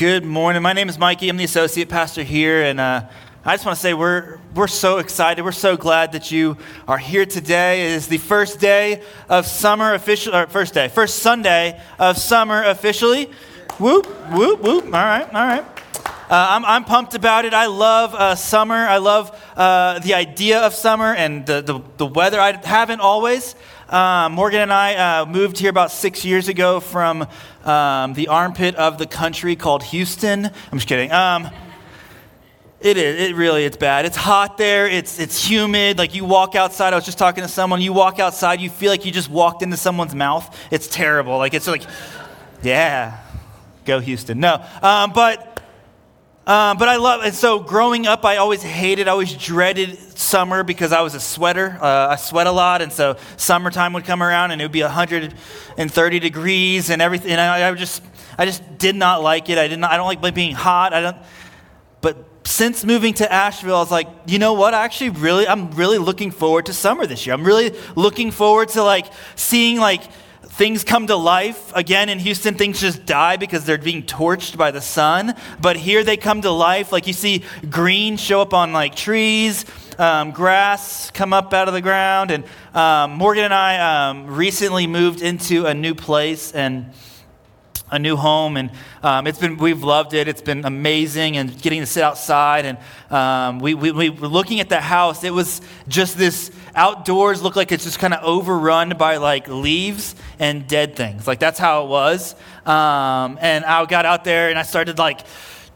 Good morning. My name is Mikey. I'm the associate pastor here, and uh, I just want to say we're we're so excited. We're so glad that you are here today. It is the first day of summer official, or first day, first Sunday of summer officially. Whoop whoop whoop. All right, all right. Uh, I'm, I'm pumped about it. I love uh, summer. I love uh, the idea of summer and the, the, the weather. I haven't always. Uh, Morgan and I uh, moved here about six years ago from um, the armpit of the country called Houston. I'm just kidding. Um, it is. It really. It's bad. It's hot there. It's it's humid. Like you walk outside. I was just talking to someone. You walk outside. You feel like you just walked into someone's mouth. It's terrible. Like it's like, yeah, go Houston. No, um, but um, but I love, and so growing up, I always hated, I always dreaded summer because I was a sweater. Uh, I sweat a lot, and so summertime would come around and it would be 130 degrees and everything. And I, I just, I just did not like it. I did not, I don't like being hot. I don't, but since moving to Asheville, I was like, you know what? I actually really, I'm really looking forward to summer this year. I'm really looking forward to like seeing like, things come to life. Again, in Houston, things just die because they're being torched by the sun. But here they come to life. Like you see green show up on like trees, um, grass come up out of the ground. And um, Morgan and I um, recently moved into a new place and a new home and um, it's been we've loved it. It's been amazing and getting to sit outside and um, we, we, we, were looking at the house. It was just this outdoors looked like it's just kind of overrun by like leaves and dead things. Like that's how it was. Um, and i got out there and i started like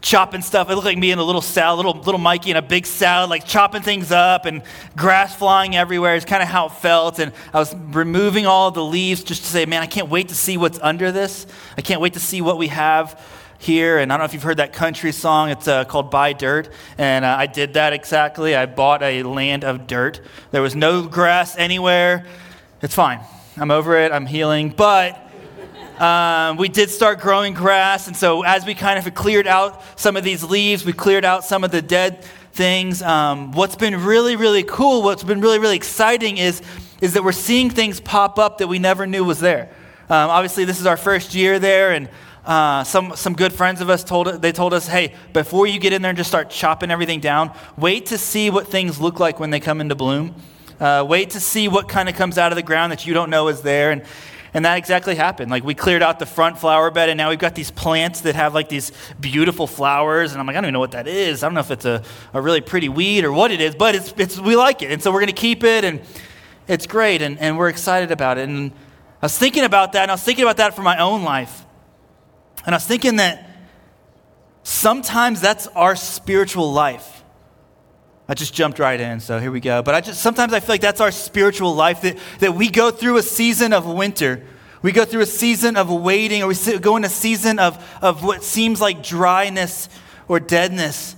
chopping stuff. It looked like me in a little salad, little, little Mikey in a big salad, like chopping things up and grass flying everywhere. is kind of how it felt. And I was removing all the leaves just to say, man, I can't wait to see what's under this. I can't wait to see what we have here. And I don't know if you've heard that country song. It's uh, called Buy Dirt. And uh, I did that exactly. I bought a land of dirt. There was no grass anywhere. It's fine. I'm over it. I'm healing. But um, we did start growing grass, and so as we kind of cleared out some of these leaves, we cleared out some of the dead things. Um, what's been really, really cool, what's been really, really exciting is, is that we're seeing things pop up that we never knew was there. Um, obviously, this is our first year there, and uh, some, some good friends of us told they told us, hey, before you get in there and just start chopping everything down, wait to see what things look like when they come into bloom. Uh, wait to see what kind of comes out of the ground that you don't know is there. And, and that exactly happened. Like we cleared out the front flower bed, and now we've got these plants that have like these beautiful flowers. And I'm like, I don't even know what that is. I don't know if it's a, a really pretty weed or what it is, but it's, it's, we like it. And so we're going to keep it, and it's great, and, and we're excited about it. And I was thinking about that, and I was thinking about that for my own life. And I was thinking that sometimes that's our spiritual life. I just jumped right in, so here we go. But I just sometimes I feel like that's our spiritual life that, that we go through a season of winter. We go through a season of waiting, or we go in a season of, of what seems like dryness or deadness.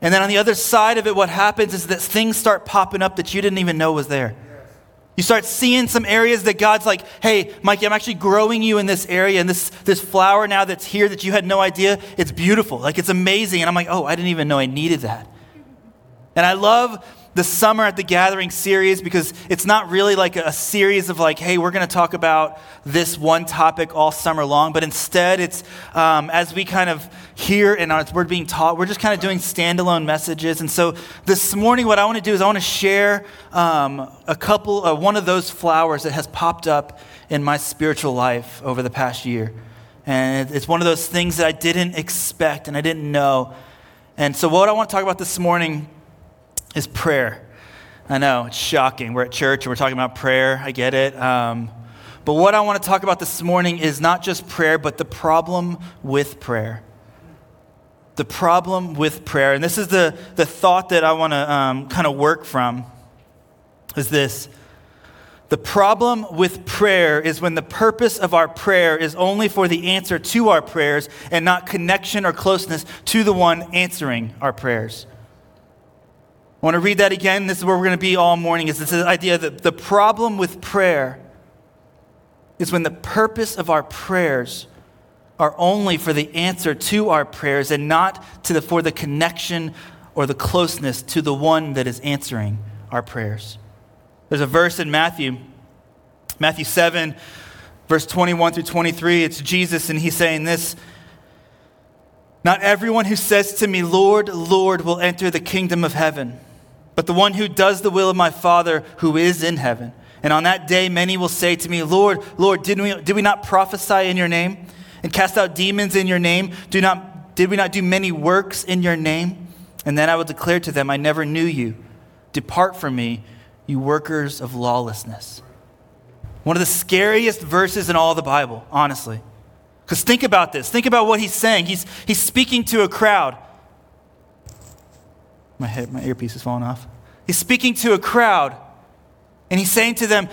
And then on the other side of it, what happens is that things start popping up that you didn't even know was there. You start seeing some areas that God's like, hey, Mikey, I'm actually growing you in this area, and this, this flower now that's here that you had no idea, it's beautiful. Like, it's amazing. And I'm like, oh, I didn't even know I needed that. And I love the Summer at the Gathering series because it's not really like a series of like, hey, we're going to talk about this one topic all summer long, but instead it's um, as we kind of hear and as we're being taught, we're just kind of doing standalone messages. And so this morning, what I want to do is I want to share um, a couple, uh, one of those flowers that has popped up in my spiritual life over the past year. And it's one of those things that I didn't expect and I didn't know. And so, what I want to talk about this morning is prayer. I know, it's shocking. We're at church and we're talking about prayer. I get it. Um, but what I want to talk about this morning is not just prayer, but the problem with prayer. The problem with prayer. And this is the, the thought that I want to um, kind of work from is this. The problem with prayer is when the purpose of our prayer is only for the answer to our prayers and not connection or closeness to the one answering our prayers. Want to read that again. This is where we're going to be all morning. Is this idea that the problem with prayer is when the purpose of our prayers are only for the answer to our prayers and not to the, for the connection or the closeness to the one that is answering our prayers. There's a verse in Matthew, Matthew 7, verse 21 through 23. It's Jesus, and he's saying this Not everyone who says to me, Lord, Lord, will enter the kingdom of heaven, but the one who does the will of my Father who is in heaven. And on that day, many will say to me, Lord, Lord, did we, did we not prophesy in your name and cast out demons in your name? Do not, did we not do many works in your name? And then I will declare to them, I never knew you. Depart from me, you workers of lawlessness. One of the scariest verses in all the Bible, honestly. Because think about this. Think about what he's saying. He's, he's speaking to a crowd. My, head, my earpiece is falling off. He's speaking to a crowd, and he's saying to them,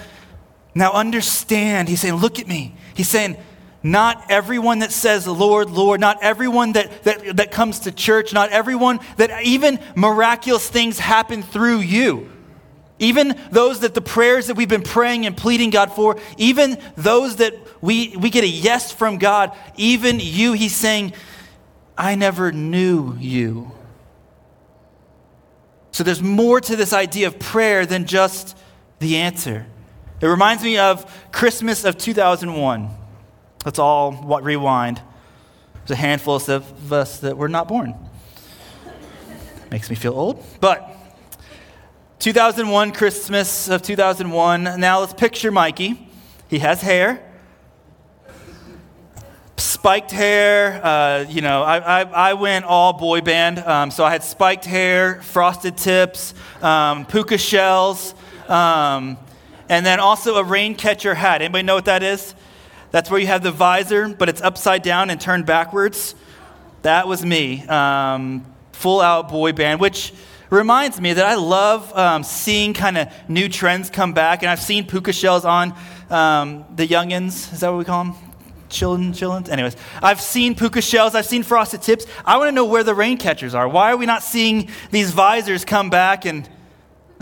Now understand. He's saying, Look at me. He's saying, Not everyone that says, Lord, Lord, not everyone that, that, that comes to church, not everyone that even miraculous things happen through you. Even those that the prayers that we've been praying and pleading God for, even those that we, we get a yes from God, even you, He's saying, I never knew you. So there's more to this idea of prayer than just the answer. It reminds me of Christmas of 2001. Let's all rewind. There's a handful of us that were not born. Makes me feel old. But 2001, Christmas of 2001. Now let's picture Mikey. He has hair, spiked hair. Uh, you know, I, I, I, went all boy band. Um, so I had spiked hair, frosted tips, um, puka shells, um, and then also a rain catcher hat. Anybody know what that is? That's where you have the visor, but it's upside down and turned backwards. That was me. Um, full out boy band, which reminds me that I love um, seeing kind of new trends come back. And I've seen puka shells on um, the youngins. Is that what we call them? Chillin', chillin'. Anyways, I've seen puka shells. I've seen frosted tips. I want to know where the rain catchers are. Why are we not seeing these visors come back? And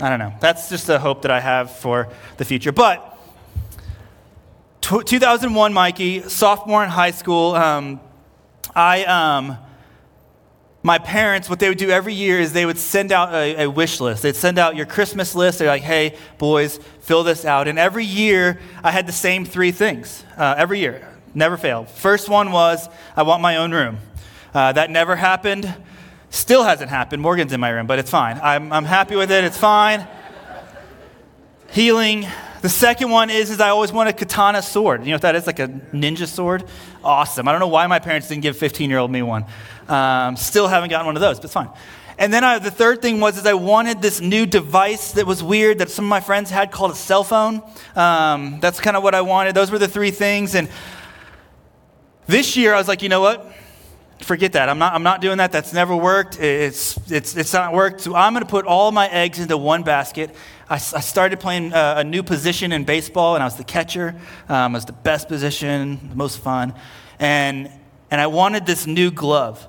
I don't know. That's just a hope that I have for the future. But 2001, Mikey, sophomore in high school, um, I. Um, my parents, what they would do every year is they would send out a, a, wish list. They'd send out your Christmas list. They're like, hey, boys, fill this out. And every year, I had the same three things. Uh, every year, never failed. First one was, I want my own room. Uh, that never happened. Still hasn't happened. Morgan's in my room, but it's fine. I'm, I'm happy with it. It's fine. Healing. The second one is, is I always want a katana sword. You know what that is? Like a ninja sword? Awesome. I don't know why my parents didn't give 15 year old me one. Um, still haven't gotten one of those, but it's fine. And then I, the third thing was is I wanted this new device that was weird that some of my friends had called a cell phone. Um, that's kind of what I wanted. Those were the three things. And this year I was like, you know what? Forget that. I'm not, I'm not doing that. That's never worked. It's, it's, it's not worked. So I'm going to put all my eggs into one basket. I, I started playing a, uh, a, new position in baseball, and I was the catcher. Um, I was the best position, the most fun. And, and I wanted this new glove.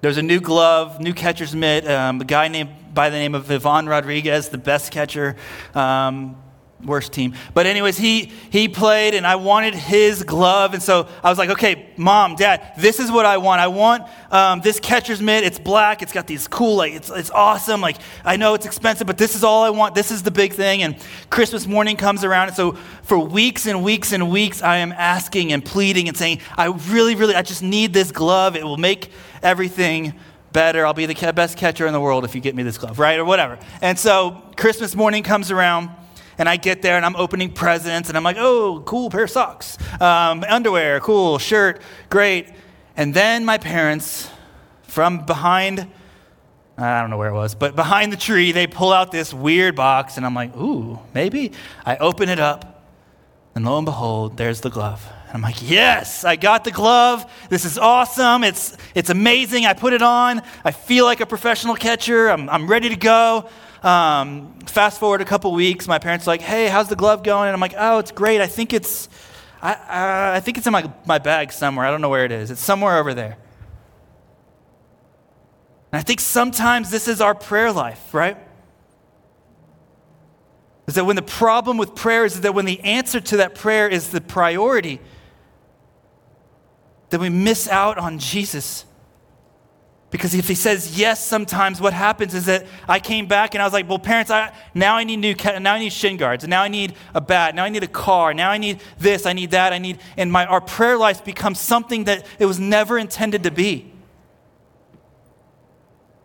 There's a new glove, new catcher's mitt. Um, a guy named by the name of Ivan Rodriguez, the best catcher. Um, worst team. But anyways, he he played and I wanted his glove. And so I was like, okay, mom, dad, this is what I want. I want um, this catcher's mitt. It's black. It's got these cool, like, it's, it's awesome. Like, I know it's expensive, but this is all I want. This is the big thing. And Christmas morning comes around. And so for weeks and weeks and weeks, I am asking and pleading and saying, I really, really, I just need this glove. It will make everything better. I'll be the best catcher in the world if you get me this glove, right? Or whatever. And so Christmas morning comes around, and I get there and I'm opening presents, and I'm like, oh, cool pair of socks, um, underwear, cool, shirt, great. And then my parents, from behind, I don't know where it was, but behind the tree, they pull out this weird box, and I'm like, ooh, maybe. I open it up, and lo and behold, there's the glove. And I'm like, yes, I got the glove. This is awesome. It's, it's amazing. I put it on. I feel like a professional catcher. I'm, I'm ready to go. Um, fast forward a couple weeks, my parents are like, hey, how's the glove going? And I'm like, oh, it's great. I think it's, I, uh, I think it's in my, my bag somewhere. I don't know where it is. It's somewhere over there. And I think sometimes this is our prayer life, right? Is that when the problem with prayer is that when the answer to that prayer is the priority, that we miss out on Jesus. Because if he says yes, sometimes what happens is that I came back and I was like, well, parents, I, now I need new, now I need shin guards, now I need a bat, now I need a car, now I need this, I need that, I need, and my, our prayer life becomes something that it was never intended to be.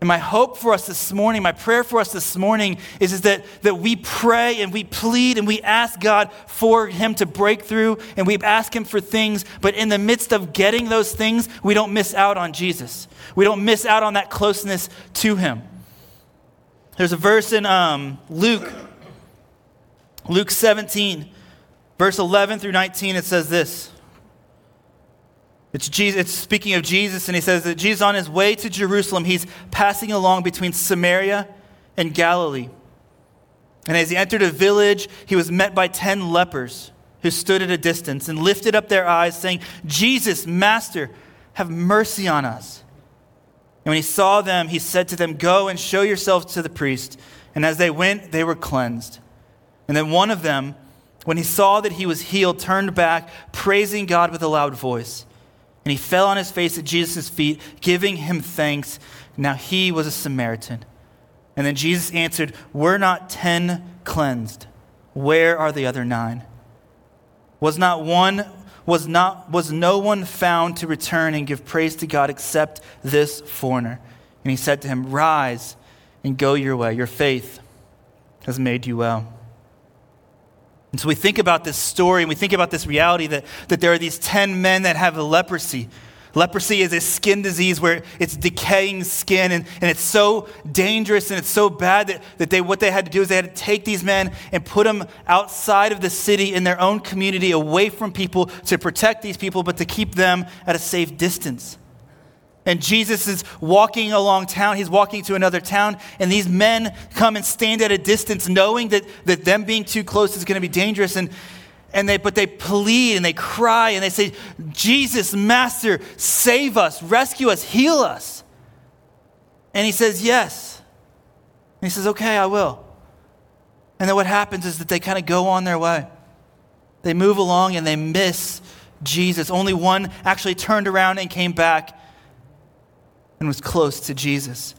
And my hope for us this morning, my prayer for us this morning is, is that, that we pray and we plead and we ask God for Him to break through and we ask Him for things. But in the midst of getting those things, we don't miss out on Jesus. We don't miss out on that closeness to Him. There's a verse in um, Luke, Luke 17, verse 11 through 19. It says this. It's, Jesus, it's speaking of Jesus, and he says that Jesus, on his way to Jerusalem, he's passing along between Samaria and Galilee. And as he entered a village, he was met by ten lepers who stood at a distance and lifted up their eyes, saying, Jesus, Master, have mercy on us. And when he saw them, he said to them, Go and show yourselves to the priest. And as they went, they were cleansed. And then one of them, when he saw that he was healed, turned back, praising God with a loud voice. And he fell on his face at Jesus' feet, giving him thanks. Now he was a Samaritan. And then Jesus answered, Were not ten cleansed? Where are the other nine? Was not one was not was no one found to return and give praise to God except this foreigner? And he said to him, Rise and go your way. Your faith has made you well. And so we think about this story and we think about this reality that, that there are these 10 men that have leprosy. Leprosy is a skin disease where it's decaying skin, and, and it's so dangerous and it's so bad that, that they, what they had to do is they had to take these men and put them outside of the city in their own community, away from people to protect these people, but to keep them at a safe distance. And Jesus is walking along town. He's walking to another town, and these men come and stand at a distance, knowing that, that them being too close is going to be dangerous. And, and they, but they plead and they cry and they say, Jesus, Master, save us, rescue us, heal us. And he says, Yes. And he says, Okay, I will. And then what happens is that they kind of go on their way. They move along and they miss Jesus. Only one actually turned around and came back and was close to Jesus.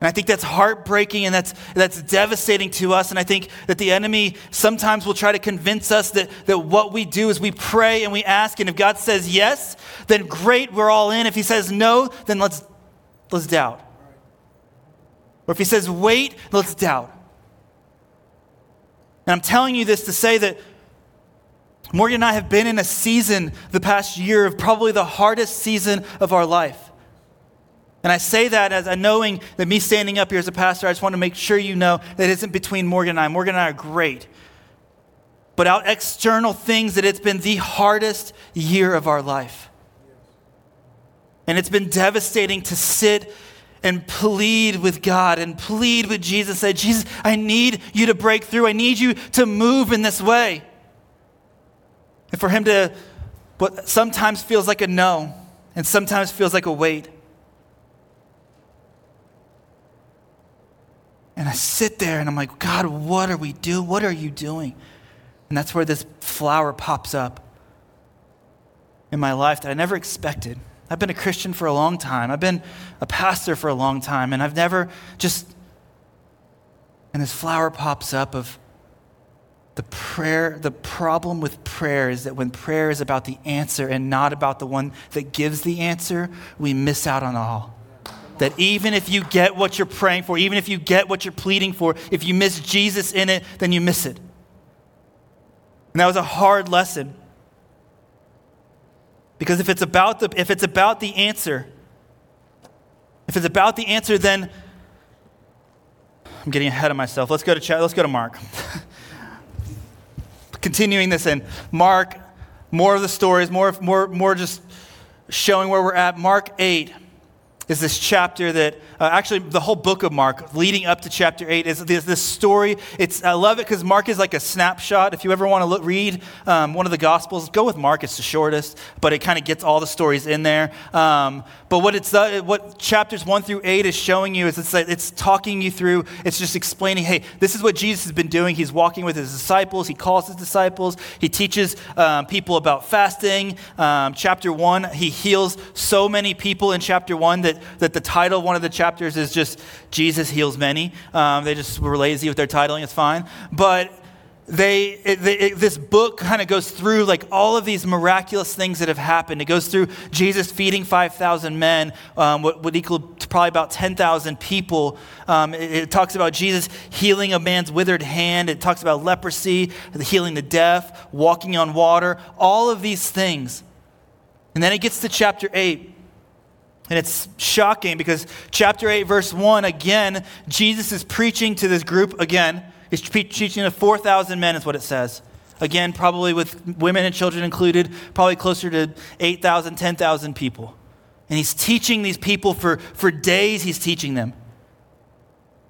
And I think that's heartbreaking and that's, that's devastating to us. And I think that the enemy sometimes will try to convince us that, that what we do is we pray and we ask. And if God says yes, then great, we're all in. If he says no, then let's, let's doubt. Or if he says wait, let's doubt. And I'm telling you this to say that Morgan and I have been in a season the past year of probably the hardest season of our life. And I say that as a knowing that me standing up here as a pastor, I just want to make sure you know that it isn't between Morgan and I. Morgan and I are great. But out external things, that it's been the hardest year of our life. And it's been devastating to sit and plead with God and plead with Jesus. Say, Jesus, I need you to break through. I need you to move in this way. And for him to, what sometimes feels like a no, and sometimes feels like a wait. And I sit there and I'm like, God, what are we doing? What are you doing? And that's where this flower pops up in my life that I never expected. I've been a Christian for a long time. I've been a pastor for a long time, and I've never just. And this flower pops up of the prayer. The problem with prayer is that when prayer is about the answer and not about the one that gives the answer, we miss out on all that even if you get what you're praying for, even if you get what you're pleading for, if you miss Jesus in it, then you miss it. And that was a hard lesson. Because if it's about the, if it's about the answer, if it's about the answer, then I'm getting ahead of myself. Let's go to, chat, let's go to Mark. Continuing this in Mark, more of the stories, more, more, more just showing where we're at. Mark 8 is this chapter that uh, actually the whole book of mark leading up to chapter 8 is this, story. It's, i love it because mark is like a snapshot. If you ever want to look, read um, one of the gospels go with mark it's the shortest but it kind of gets all the stories in there. Um, but what it's uh, what chapters 1 through 8 is showing you is it's, like, it's talking you through it's just explaining hey this is what jesus has been doing. He's walking with his disciples. He calls his disciples. He teaches um, people about fasting. Um, chapter 1 he heals so many people in chapter 1 that that, that the title of one of the chapters is just Jesus heals many. Um, they just were lazy with their titling, it's fine. But they, it, it, this book kind of goes through like all of these miraculous things that have happened. It goes through Jesus feeding 5,000 men, um, what would equal probably about 10,000 people. Um, it, it, talks about Jesus healing a man's withered hand. It talks about leprosy, healing the deaf, walking on water, all of these things. And then it gets to chapter 8. And it's shocking because chapter 8, verse 1, again, Jesus is preaching to this group again. He's preaching to 4,000 men, is what it says. Again, probably with women and children included, probably closer to 8,000, 10,000 people. And he's teaching these people for, for days, he's teaching them.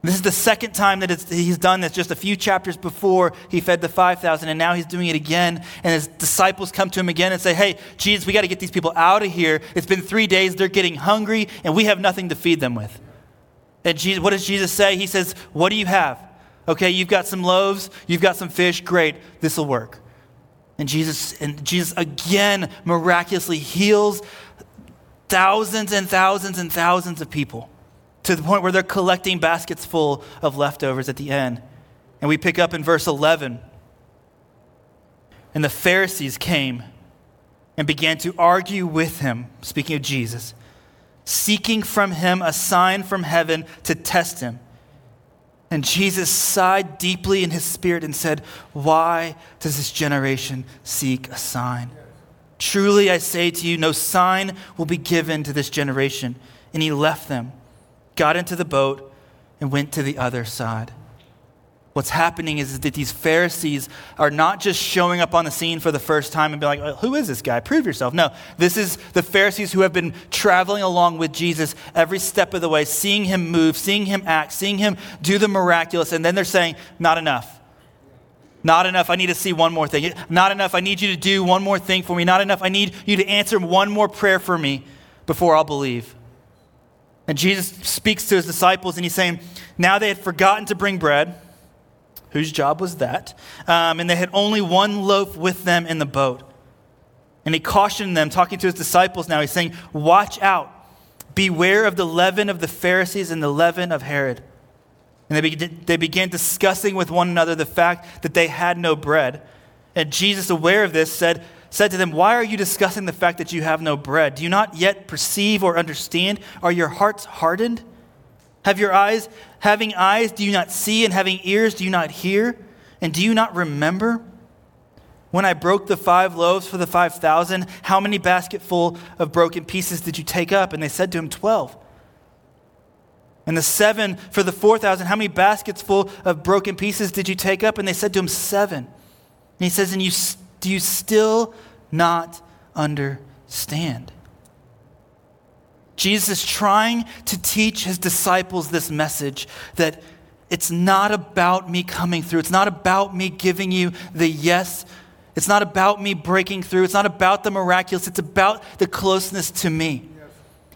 This is the second time that he's done this. Just a few chapters before, he fed the 5,000, and now he's doing it again. And his disciples come to him again and say, Hey, Jesus, we got to get these people out of here. It's been three days. They're getting hungry, and we have nothing to feed them with. And Jesus, what does Jesus say? He says, What do you have? Okay, you've got some loaves, you've got some fish. Great, this will work. And Jesus, and Jesus again miraculously heals thousands and thousands and thousands of people to the point where they're collecting baskets full of leftovers at the end. And we pick up in verse 11. And the Pharisees came and began to argue with him, speaking of Jesus, seeking from him a sign from heaven to test him. And Jesus sighed deeply in his spirit and said, Why does this generation seek a sign? Truly I say to you, no sign will be given to this generation. And he left them got into the boat, and went to the other side. What's happening is, that these Pharisees are not just showing up on the scene for the first time and be like, uh, Who is this guy? Prove yourself. No, this is the Pharisees who have been traveling along with Jesus every step of the way, seeing him move, seeing him act, seeing him do the miraculous, and then they're saying, Not enough. Not enough. I need to see one more thing. Not enough. I need you to do one more thing for me. Not enough. I need you to answer one more prayer for me before I'll believe. And Jesus speaks to his disciples and he's saying, now they had forgotten to bring bread. Whose job was that? Um, and they had only one loaf with them in the boat. And he cautioned them, talking to his disciples now. He's saying, Watch out. Beware of the leaven of the Pharisees and the leaven of Herod. And they, began, they began discussing with one another the fact that they had no bread. And Jesus, aware of this, said, said to them, Why are you discussing the fact that you have no bread? Do you not yet perceive or understand? Are your hearts hardened? Have your eyes, having eyes, do you not see? And having ears, do you not hear? And do you not remember? When I broke the five loaves for the 5,000, how many basketful of broken pieces did you take up? And they said to him, 12. And the seven for the 4,000, how many baskets full of broken pieces did you take up? And they said to him, Seven. And he says, And you do you still not understand? Jesus is trying to teach his disciples this message that it's not about me coming through. It's not about me giving you the yes. It's not about me breaking through. It's not about the miraculous. It's about the closeness to me.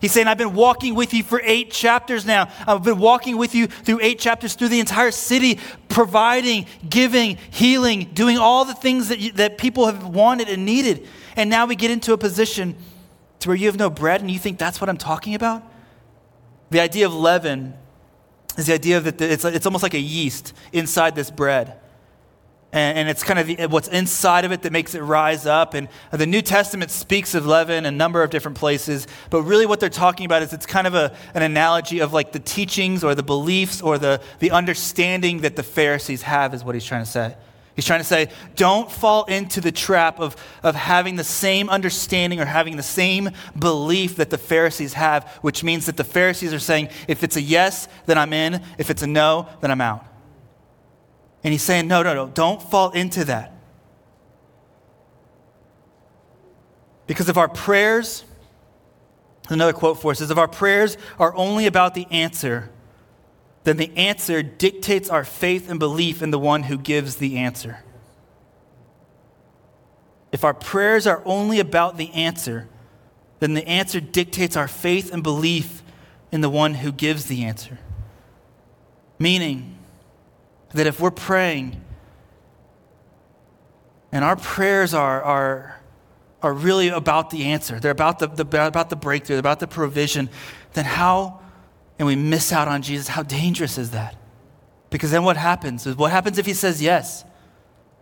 He's saying, I've been walking with you for eight chapters now. I've been walking with you through eight chapters through the entire city, providing, giving, healing, doing all the things that, you, that people have wanted and needed. And now we get into a position to where you have no bread and you think that's what I'm talking about? The idea of leaven is the idea that it's, it's almost like a yeast inside this bread and, and it's kind of what's inside of it that makes it rise up. And the New Testament speaks of leaven a number of different places, but really what they're talking about is it's kind of a, an analogy of like the teachings or the beliefs or the, the understanding that the Pharisees have, is what he's trying to say. He's trying to say, don't fall into the trap of, of having the same understanding or having the same belief that the Pharisees have, which means that the Pharisees are saying, if it's a yes, then I'm in. If it's a no, then I'm out. And he's saying, no, no, no, don't fall into that. Because if our prayers, another quote for us is if our prayers are only about the answer, then the answer dictates our faith and belief in the one who gives the answer. If our prayers are only about the answer, then the answer dictates our faith and belief in the one who gives the answer. Meaning, that if we're praying and our prayers are, are, are really about the answer, they're about the, the, about the breakthrough, they're about the provision, then how, and we miss out on Jesus, how dangerous is that? Because then what happens? Is what happens if he says yes?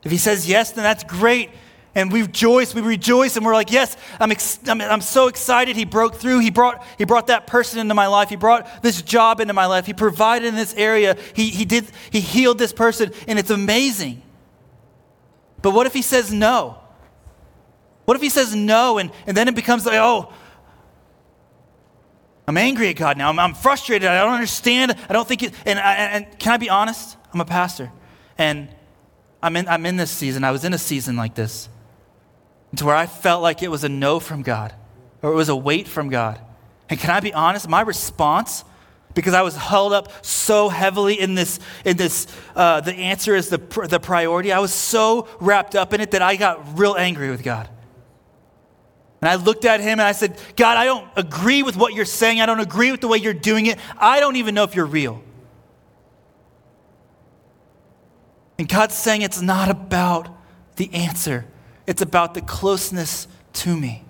If he says yes, then that's great. And we rejoice, we rejoice, and we're like, yes, I'm, ex- I'm, I'm so excited. He broke through. He brought, he brought that person into my life. He brought this job into my life. He provided in this area. He, he, did, he healed this person, and it's amazing. But what if he says no? What if he says no, and, and then it becomes like, oh, I'm angry at God now. I'm, I'm frustrated. I don't understand. I don't think it. And, I, and can I be honest? I'm a pastor. And I'm in, I'm in this season. I was in a season like this to where I felt like it was a no from God or it was a wait from God. And can I be honest? My response, because I was held up so heavily in this, in this uh, the answer is the, the priority, I was so wrapped up in it that I got real angry with God. And I looked at him and I said, God, I don't agree with what you're saying. I don't agree with the way you're doing it. I don't even know if you're real. And God's saying it's not about the answer, it's about the closeness to me.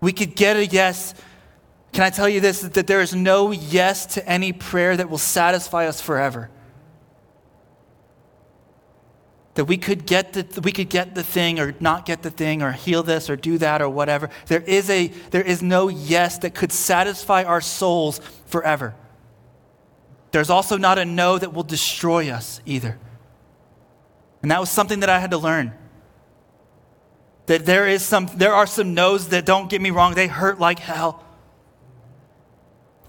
We could get a yes. Can I tell you this? That there is no yes to any prayer that will satisfy us forever. That we could get the, we could get the thing or not get the thing or heal this or do that or whatever. There is, a, there is no yes that could satisfy our souls forever. There's also not a no that will destroy us either. And that was something that I had to learn. That there, is some, there are some no's that don't get me wrong, they hurt like hell.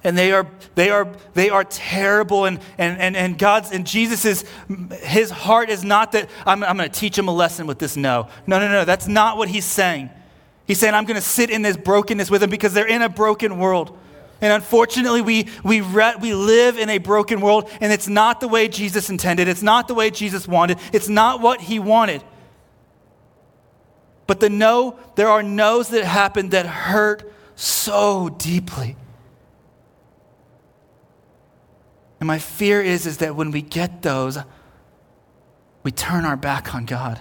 And they are, they are, they are terrible. And, and, and, and God's and Jesus is his heart is not that I'm, I'm going to teach him a lesson with this no. No, no, no. That's not what he's saying. He's saying, I'm going to sit in this brokenness with them because they're in a broken world. And unfortunately, we, we, re- we live in a broken world, and it's not the way Jesus intended. It's not the way Jesus wanted. It's not what he wanted. But the no, there are no's that happen that hurt so deeply. And my fear is, is that when we get those, we turn our back on God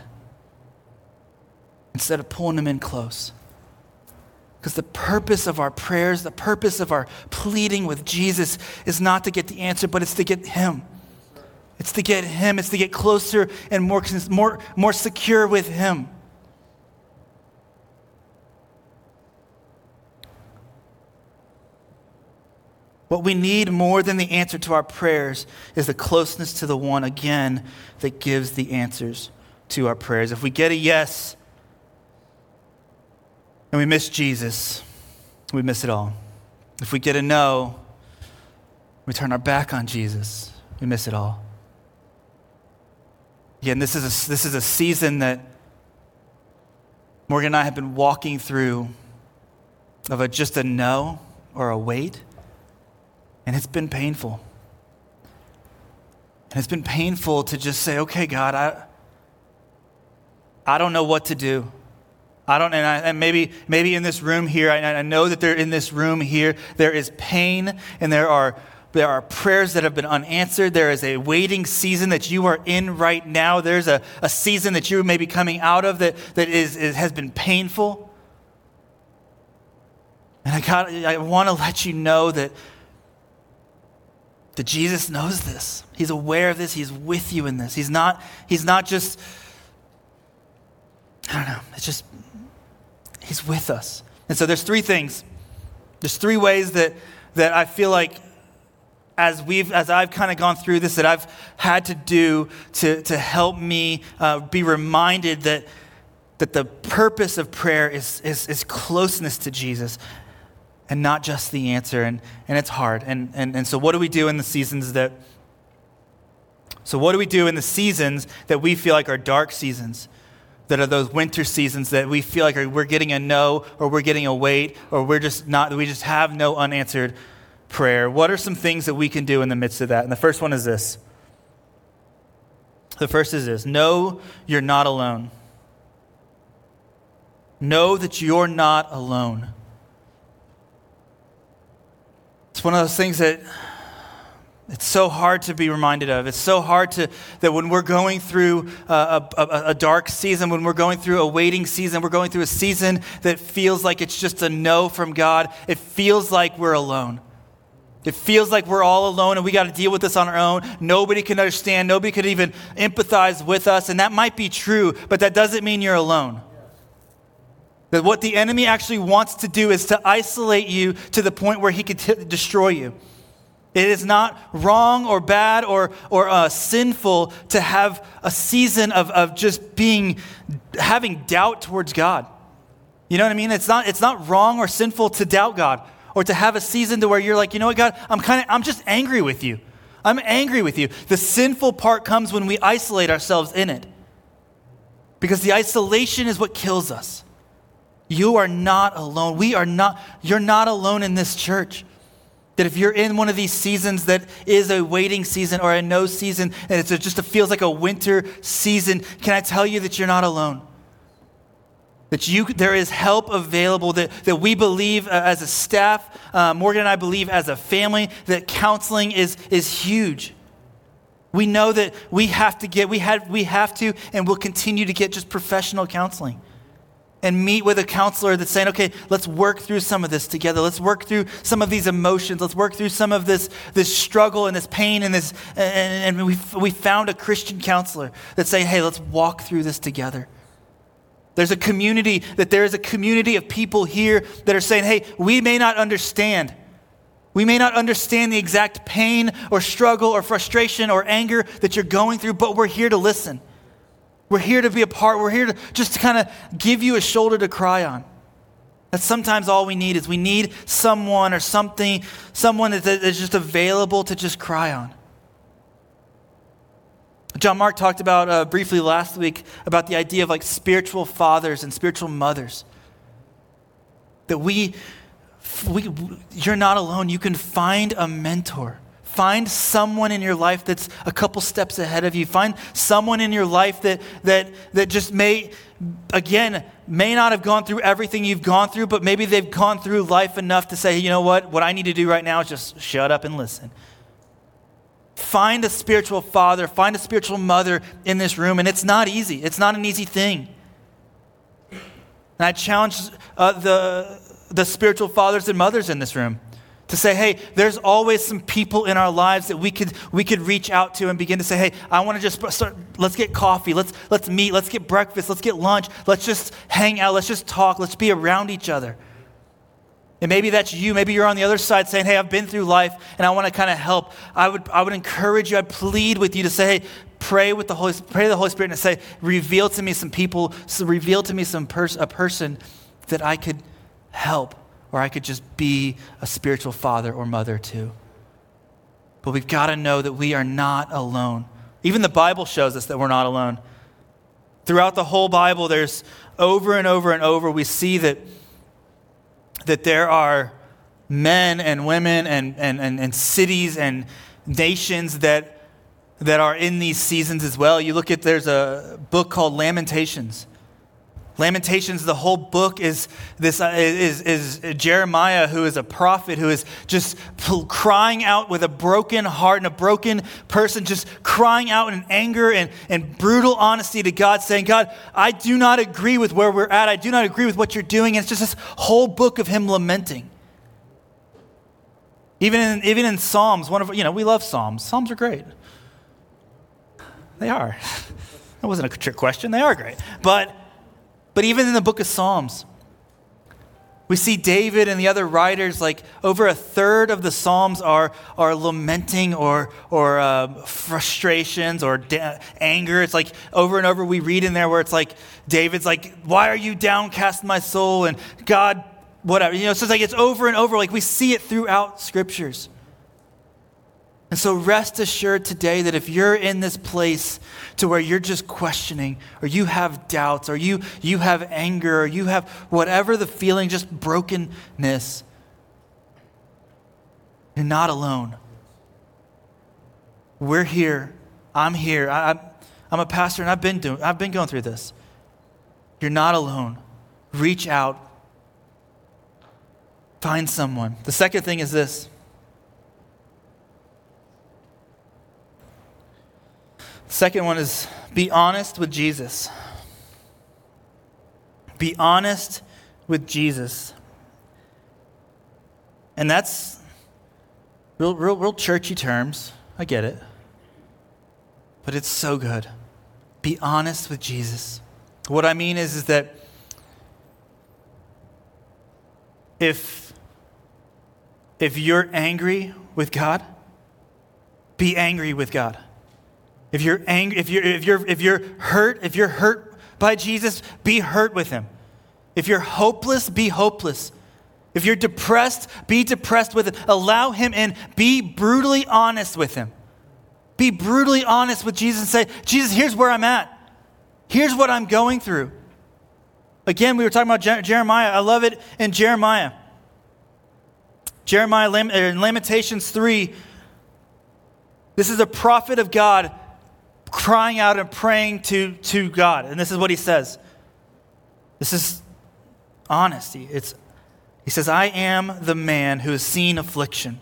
instead of pulling them in close. Because the purpose of our prayers, the purpose of our pleading with Jesus is not to get the answer, but it's to get Him. It's to get Him. It's to get closer and more, more, more secure with Him. What we need more than the answer to our prayers is the closeness to the one, again, that gives the answers to our prayers. If we get a yes, and we miss Jesus, we miss it all. If we get a no, we turn our back on Jesus, we miss it all. Again, this is a, this is a season that Morgan and I have been walking through of a, just a no or a wait, and it's been painful. And it's been painful to just say, okay, God, I, I don't know what to do. I don't, and, I, and, maybe, maybe in this room here, I, I know that they're in this room here, there is pain and there are, there are prayers that have been unanswered. There is a waiting season that you are in right now. There's a, a season that you may be coming out of that, that is, is has been painful. And I, got, I want to let you know that, that Jesus knows this. He's aware of this. He's with you in this. He's not, he's not just, I don't know, it's just He's with us. And so there's three things. There's three ways that, that I feel like as we've as I've kind of gone through this that I've had to do to, to help me uh, be reminded that that the purpose of prayer is, is, is closeness to Jesus and not just the answer. And, and it's hard. And, and, and so what do we do in the seasons that so what do we do in the seasons that we feel like are dark seasons? That are those winter seasons that we feel like we're getting a no or we're getting a wait or we're just not, we just have no unanswered prayer. What are some things that we can do in the midst of that? And the first one is this. The first is this know you're not alone. Know that you're not alone. It's one of those things that it's so hard to be reminded of. It's so hard to, that when we're going through a, a, a, dark season, when we're going through a waiting season, we're going through a season that feels like it's just a no from God, it feels like we're alone. It feels like we're all alone and we got to deal with this on our own. Nobody can understand. Nobody could even empathize with us. And that might be true, but that doesn't mean you're alone. That what the enemy actually wants to do is to isolate you to the point where he could t- destroy you. It is not wrong or bad or, or uh, sinful to have a season of, of just being, having doubt towards God. You know what I mean? It's not, it's not wrong or sinful to doubt God or to have a season to where you're like, you know what, God, I'm kind of, I'm just angry with you. I'm angry with you. The sinful part comes when we isolate ourselves in it because the isolation is what kills us. You are not alone. We are not, you're not alone in this church. That if you're in one of these seasons that is a waiting season or a no season, and it's just it feels like a winter season, can I tell you that you're not alone? That you, there is help available, that, that we believe uh, as a staff, uh, Morgan and I believe as a family, that counseling is, is huge. We know that we have to get, we, had, we have to, and we'll continue to get just professional counseling and meet with a counselor that's saying, okay, let's work through some of this together. Let's work through some of these emotions. Let's work through some of this, this struggle and this pain and this. And, and we, we found a Christian counselor that's saying, hey, let's walk through this together. There's a community, that there is a community of people here that are saying, hey, we may not understand. We may not understand the exact pain or struggle or frustration or anger that you're going through, but we're here to listen. We're here to be a part. We're here to just to kind of give you a shoulder to cry on. That's sometimes all we need is we need someone or something, someone that is just available to just cry on. John Mark talked about uh, briefly last week about the idea of like spiritual fathers and spiritual mothers. That we, we, you're not alone. You can find a mentor Find someone in your life that's a couple steps ahead of you. Find someone in your life that, that, that just may, again, may not have gone through everything you've gone through, but maybe they've gone through life enough to say, you know what, what I need to do right now is just shut up and listen. Find a spiritual father, find a spiritual mother in this room, and it's not easy. It's not an easy thing. And I challenge uh, the, the spiritual fathers and mothers in this room to say, hey, there's always some people in our lives that we could, we could reach out to and begin to say, hey, I want to just start, let's get coffee, let's, let's meet, let's get breakfast, let's get lunch, let's just hang out, let's just talk, let's be around each other. And maybe that's you. Maybe you're on the other side saying, hey, I've been through life and I want to kind of help. I would, I would encourage you, I'd plead with you to say, hey, pray with the Holy, pray to the Holy Spirit and say, reveal to me some people, so reveal to me some pers- a person that I could help or I could just be a spiritual father or mother too. But we've got to know that we are not alone. Even the Bible shows us that we're not alone. Throughout the whole Bible, there's over and over and over, we see that, that there are men and women and, and, and, and cities and nations that, that are in these seasons as well. You look at, there's a book called Lamentations. Lamentations, the whole book is this uh, is, is Jeremiah, who is a prophet, who is just crying out with a broken heart and a broken person, just crying out in anger and, and brutal honesty to God, saying, God, I do not agree with where we're at. I do not agree with what you're doing. And it's just this whole book of him lamenting. Even in, even in Psalms, one of you know, we love Psalms. Psalms are great. They are. That wasn't a trick question. They are great. But but even in the book of Psalms, we see David and the other writers, like over a third of the Psalms are, are lamenting or, or uh, frustrations or da- anger. It's like over and over we read in there where it's like, David's like, Why are you downcast, my soul? And God, whatever. You know, so it's like it's over and over. Like we see it throughout scriptures. And so rest assured today that if you're in this place to where you're just questioning or you have doubts or you, you have anger or you have whatever the feeling, just brokenness, you're not alone. We're here. I'm here. I, am a pastor and I've been, doing, I've been going through this. You're not alone. Reach out. Find someone. The second thing is this Second one is be honest with Jesus. Be honest with Jesus. And that's Real, real, real churchy terms. I get it. But it's so good. Be honest with Jesus. What I mean is, is that if, if you're angry with God, be angry with God. If you're angry, if you're, if you're, if you're hurt, if you're hurt by Jesus, be hurt with him. If you're hopeless, be hopeless. If you're depressed, be depressed with him. Allow him in. Be brutally honest with him. Be brutally honest with Jesus and say, Jesus, here's where I'm at. Here's what I'm going through. Again, we were talking about Jeremiah. I love it in Jeremiah. Jeremiah in Lamentations 3. This is a prophet of God crying out and praying to, to God. And this is what he says. This is honesty. It's, he says, I am the man who has seen affliction.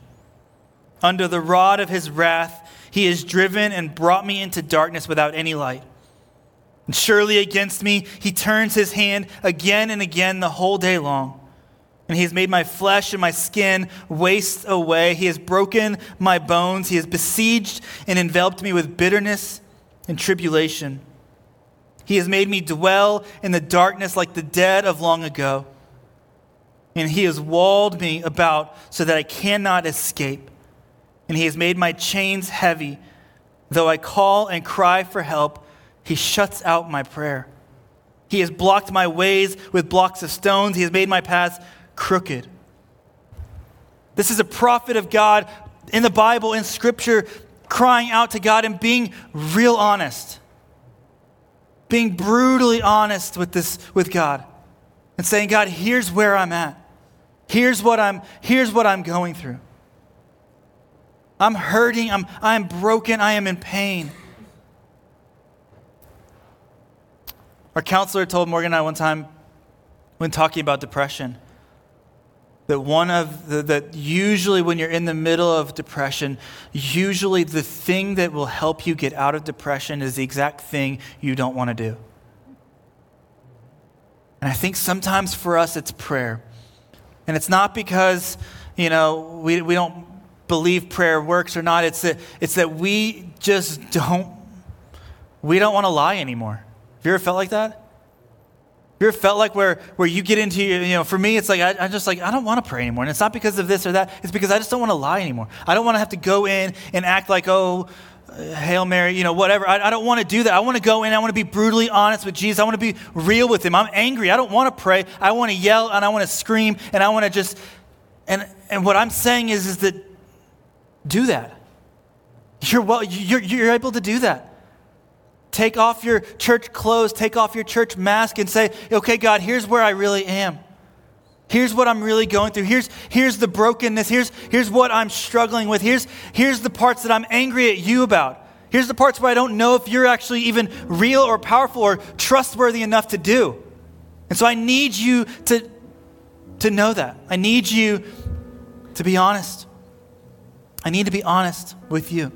Under the rod of his wrath, he has driven and brought me into darkness without any light. And surely against me, he turns his hand again and again the whole day long. And he has made my flesh and my skin waste away. He has broken my bones. He has besieged and enveloped me with bitterness and tribulation. He has made me dwell in the darkness like the dead of long ago. And he has walled me about so that I cannot escape. And he has made my chains heavy. Though I call and cry for help, he shuts out my prayer. He has blocked my ways with blocks of stones. He has made my paths crooked. This is a prophet of God in the Bible, in Scripture, crying out to God and being real honest. Being brutally honest with this with God and saying, God, here's where I'm at. Here's what I'm, here's what I'm going through. I'm hurting, I'm, I'm broken, I am in pain. Our counselor told Morgan and I one time when talking about depression that one of the, that usually when you're in the middle of depression, usually the thing that will help you get out of depression is the exact thing you don't want to do. And I think sometimes for us it's prayer. And it's not because, you know, we, we don't believe prayer works or not. It's that, it's that we just don't, we don't want to lie anymore. Have you ever felt like that? You ever felt like where, where you get into, you know, for me, it's like, I, am just like, I don't want to pray anymore. And it's not because of this or that. It's because I just don't want to lie anymore. I don't want to have to go in and act like, oh, uh, Hail Mary, you know, whatever. I, I don't want to do that. I want to go in. I want to be brutally honest with Jesus. I want to be real with him. I'm angry. I don't want to pray. I want to yell and I want to scream and I want to just, and, and what I'm saying is, is that do that. You're, well, you're, you're able to do that. Take off your church clothes, take off your church mask, and say, okay, God, here's where I really am. Here's what I'm really going through. Here's, here's the brokenness. Here's, here's what I'm struggling with. Here's, here's the parts that I'm angry at you about. Here's the parts where I don't know if you're actually even real or powerful or trustworthy enough to do. And so I need you to, to know that. I need you to be honest. I need to be honest with you.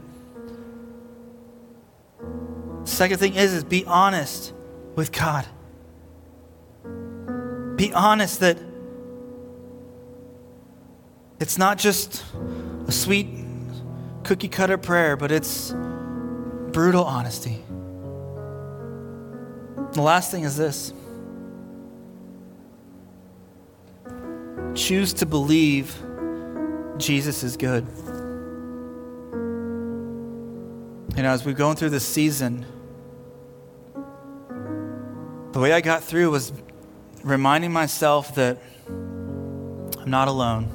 Second thing is, is be honest with God. Be honest that it's not just a sweet cookie cutter prayer, but it's brutal honesty. The last thing is this choose to believe Jesus is good. You know, as we're going through this season, the way I got through was reminding myself that I'm not alone.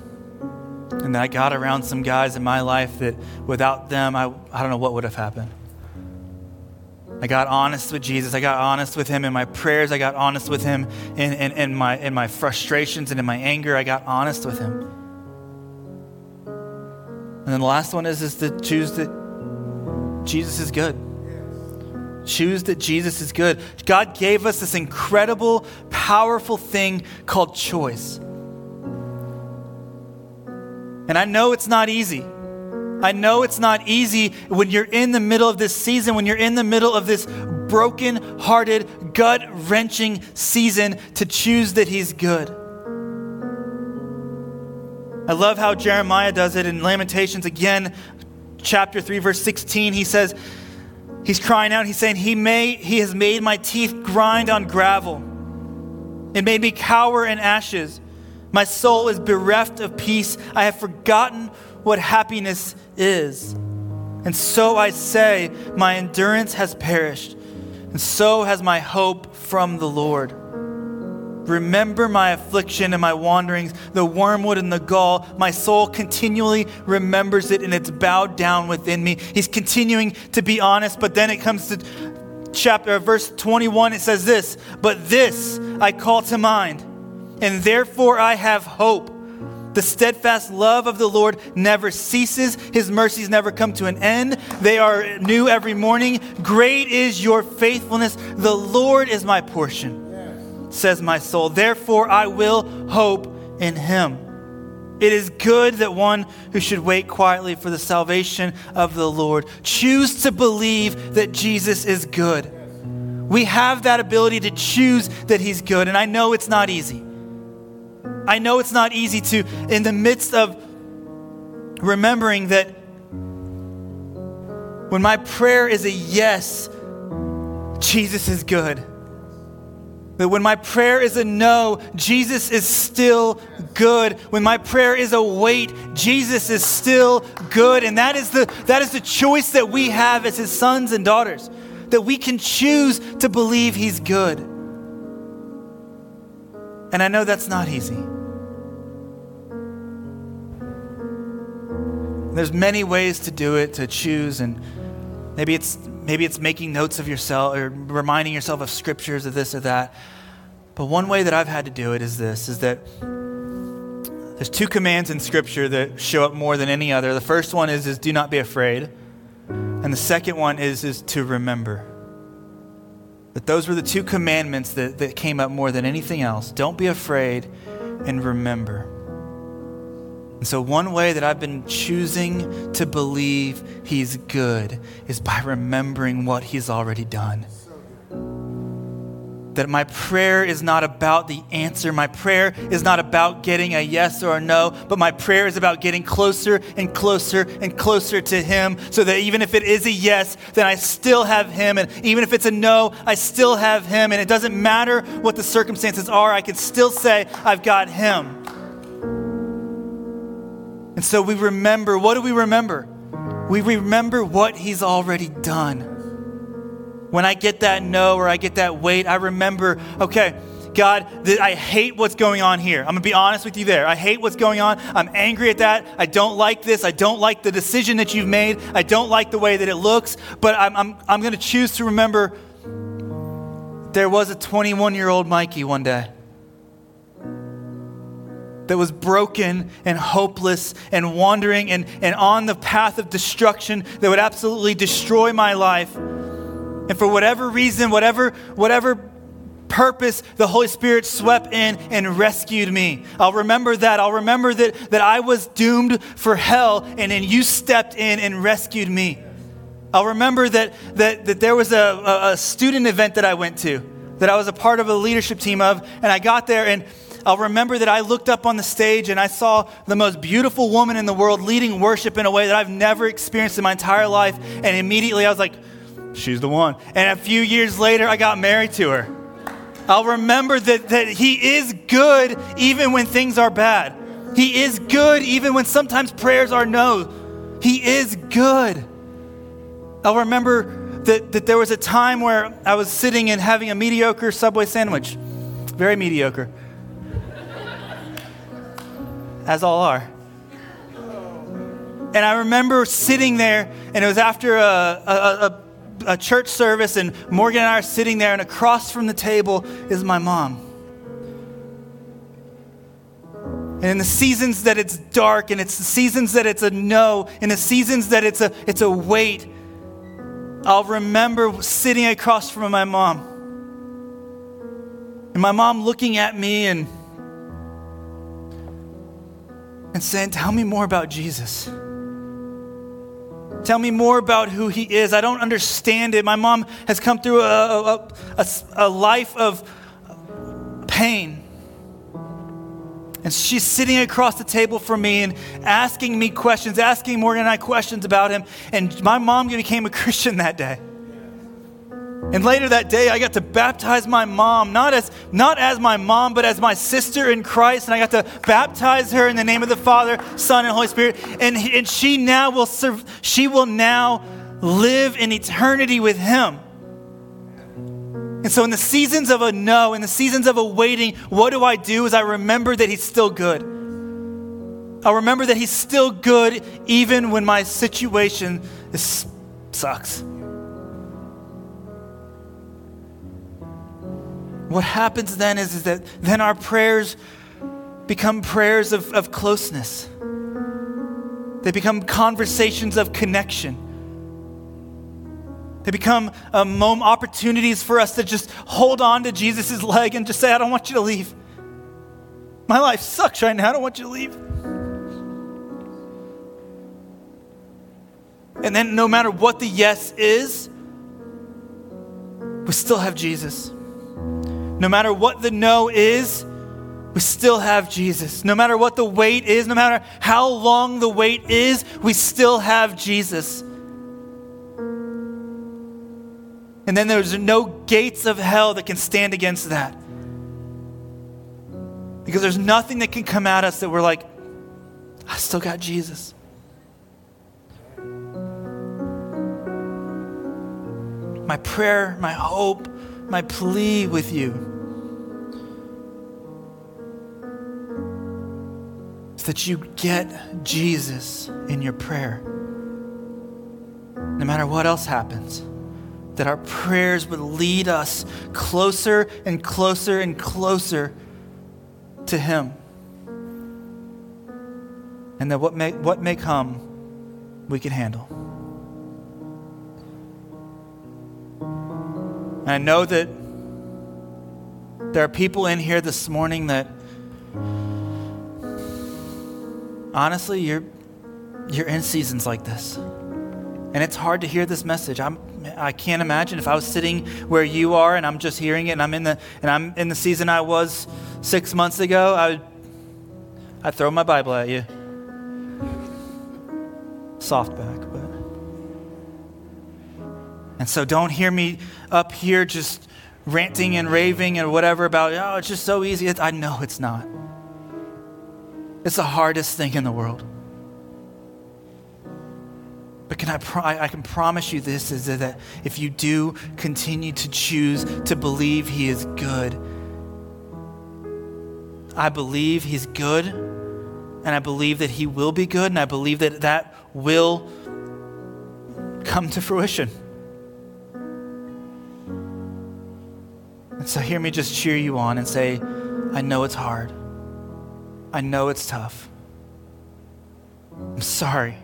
And that I got around some guys in my life that without them, I, I don't know what would have happened. I got honest with Jesus. I got honest with him in my prayers. I got honest with him in, in, in, my, in my frustrations and in my anger. I got honest with him. And then the last one is, is to choose that Jesus is good. Choose that Jesus is good. God gave us this incredible, powerful thing called choice. And I know it's not easy. I know it's not easy when you're in the middle of this season, when you're in the middle of this broken hearted, gut wrenching season to choose that He's good. I love how Jeremiah does it in Lamentations again, chapter 3, verse 16. He says, He's crying out, he's saying, He, may, he has made my teeth grind on gravel. It made me cower in ashes. My soul is bereft of peace. I have forgotten what happiness is. And so I say, My endurance has perished, and so has my hope from the Lord. Remember my affliction and my wanderings, the wormwood and the gall. My soul continually remembers it and it's bowed down within me. He's continuing to be honest, but then it comes to chapter verse 21 it says this, "But this I call to mind, and therefore I have hope. The steadfast love of the Lord never ceases. His mercies never come to an end. They are new every morning. Great is your faithfulness. The Lord is my portion." Says my soul. Therefore, I will hope in him. It is good that one who should wait quietly for the salvation of the Lord choose to believe that Jesus is good. We have that ability to choose that he's good, and I know it's not easy. I know it's not easy to, in the midst of remembering that when my prayer is a yes, Jesus is good that when my prayer is a no, Jesus is still good. When my prayer is a wait, Jesus is still good. And that is the, that is the choice that we have as his sons and daughters, that we can choose to believe he's good. And I know that's not easy. There's many ways to do it, to choose, and maybe it's Maybe it's making notes of yourself or reminding yourself of scriptures of this or that. But one way that I've had to do it is this is that there's two commands in scripture that show up more than any other. The first one is, is do not be afraid. And the second one is, is to remember. That those were the two commandments that, that came up more than anything else. Don't be afraid and remember. And so, one way that I've been choosing to believe He's good is by remembering what He's already done. That my prayer is not about the answer. My prayer is not about getting a yes or a no, but my prayer is about getting closer and closer and closer to Him so that even if it is a yes, then I still have Him. And even if it's a no, I still have Him. And it doesn't matter what the circumstances are, I can still say, I've got Him. And so we remember what do we remember? We remember what He's already done. When I get that no or I get that wait, I remember, okay, God, I hate what's going on here. I'm going to be honest with you there. I hate what's going on. I'm angry at that. I don't like this. I don't like the decision that you've made. I don't like the way that it looks. But I'm, I'm, I'm going to choose to remember there was a 21 year old Mikey one day that was broken and hopeless and wandering and, and on the path of destruction that would absolutely destroy my life. And for whatever reason, whatever, whatever purpose, the Holy Spirit swept in and rescued me. I'll remember that. I'll remember that, that I was doomed for hell and then you stepped in and rescued me. I'll remember that, that, that there was a, a, a student event that I went to, that I was a part of a leadership team of, and I got there and I'll remember that I looked up on the stage and I saw the most beautiful woman in the world leading worship in a way that I've never experienced in my entire life. And immediately I was like, she's the one. And a few years later, I got married to her. I'll remember that, that He is good even when things are bad. He is good even when sometimes prayers are no. He is good. I'll remember that, that there was a time where I was sitting and having a mediocre Subway sandwich. Very mediocre as all are. And I remember sitting there, and it was after a, a, a, a, church service, and Morgan and I are sitting there, and across from the table is my mom. And in the seasons that it's dark, and it's the seasons that it's a no, in the seasons that it's a, it's a wait, I'll remember sitting across from my mom. And my mom looking at me and and saying, Tell me more about Jesus. Tell me more about who he is. I don't understand it. My mom has come through a, a, a, a life of pain. And she's sitting across the table from me and asking me questions, asking Morgan and I questions about him. And my mom became a Christian that day. And later that day, I got to baptize my mom, not as, not as my mom, but as my sister in Christ. And I got to baptize her in the name of the Father, Son, and Holy Spirit. And, and she now will serve, she will now live in eternity with him. And so, in the seasons of a no, in the seasons of a waiting, what do I do? Is I remember that He's still good. I remember that He's still good even when my situation is, sucks. What happens then is, is that then our prayers become prayers of, of closeness. They become conversations of connection. They become um, moment, opportunities for us to just hold on to Jesus' leg and just say, I don't want you to leave. My life sucks right now. I don't want you to leave. And then, no matter what the yes is, we still have Jesus. No matter what the no is, we still have Jesus. No matter what the wait is, no matter how long the wait is, we still have Jesus. And then there's no gates of hell that can stand against that. Because there's nothing that can come at us that we're like, I still got Jesus. My prayer, my hope, my plea with you is that you get Jesus in your prayer. No matter what else happens that our prayers would lead us closer and closer and closer to Him. And that what may, what may come, we can handle. And I know that there are people in here this morning that honestly, you're, you're in seasons like this. And it's hard to hear this message. I'm, I can't imagine if I was sitting where you are and I'm just hearing it and I'm in the, and I'm in the season I was six months ago, I would, I'd throw my Bible at you. Softback, but. And so don't hear me up here just ranting and raving and whatever about, oh, it's just so easy. I know it's not. It's the hardest thing in the world. But can I, pro- I can promise you this is that if you do continue to choose to believe He is good, I believe He's good, and I believe that He will be good, and I believe that that will come to fruition. And so, hear me just cheer you on and say, I know it's hard. I know it's tough. I'm sorry.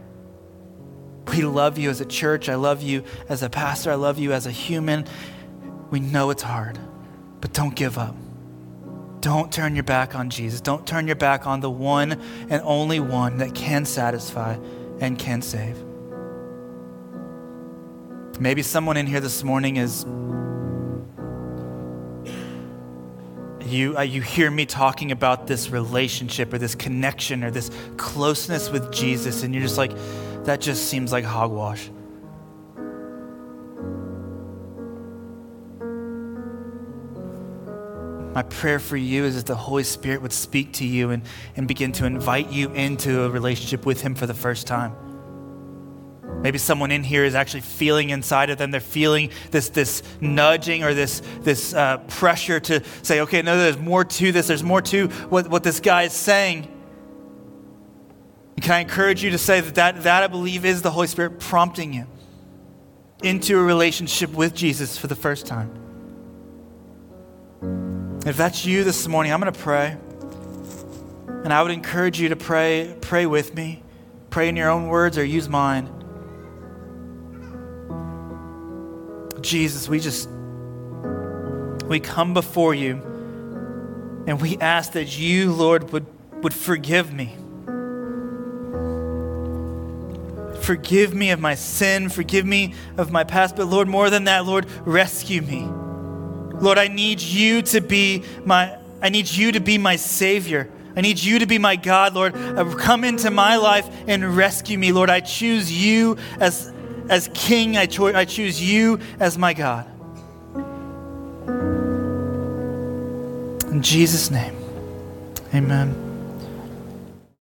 We love you as a church. I love you as a pastor. I love you as a human. We know it's hard, but don't give up. Don't turn your back on Jesus. Don't turn your back on the one and only one that can satisfy and can save. Maybe someone in here this morning is. You, uh, you hear me talking about this relationship or this connection or this closeness with Jesus, and you're just like, that just seems like hogwash. My prayer for you is that the Holy Spirit would speak to you and, and begin to invite you into a relationship with Him for the first time. Maybe someone in here is actually feeling inside of them, they're feeling this, this nudging or this, this uh, pressure to say, okay, no, there's more to this, there's more to what, what this guy is saying. And can I encourage you to say that, that that I believe is the Holy Spirit prompting you into a relationship with Jesus for the first time? If that's you this morning, I'm going to pray. And I would encourage you to pray, pray with me. Pray in your own words or use mine. Jesus, we just we come before you and we ask that you, Lord, would, would forgive me. Forgive me of my sin. Forgive me of my past. But Lord, more than that, Lord, rescue me. Lord, I need you to be my, I need you to be my Savior. I need you to be my God, Lord. Uh, Come into my life and rescue me, Lord. I choose you as, as King. I, cho- I choose you as my God. In Jesus' name, amen.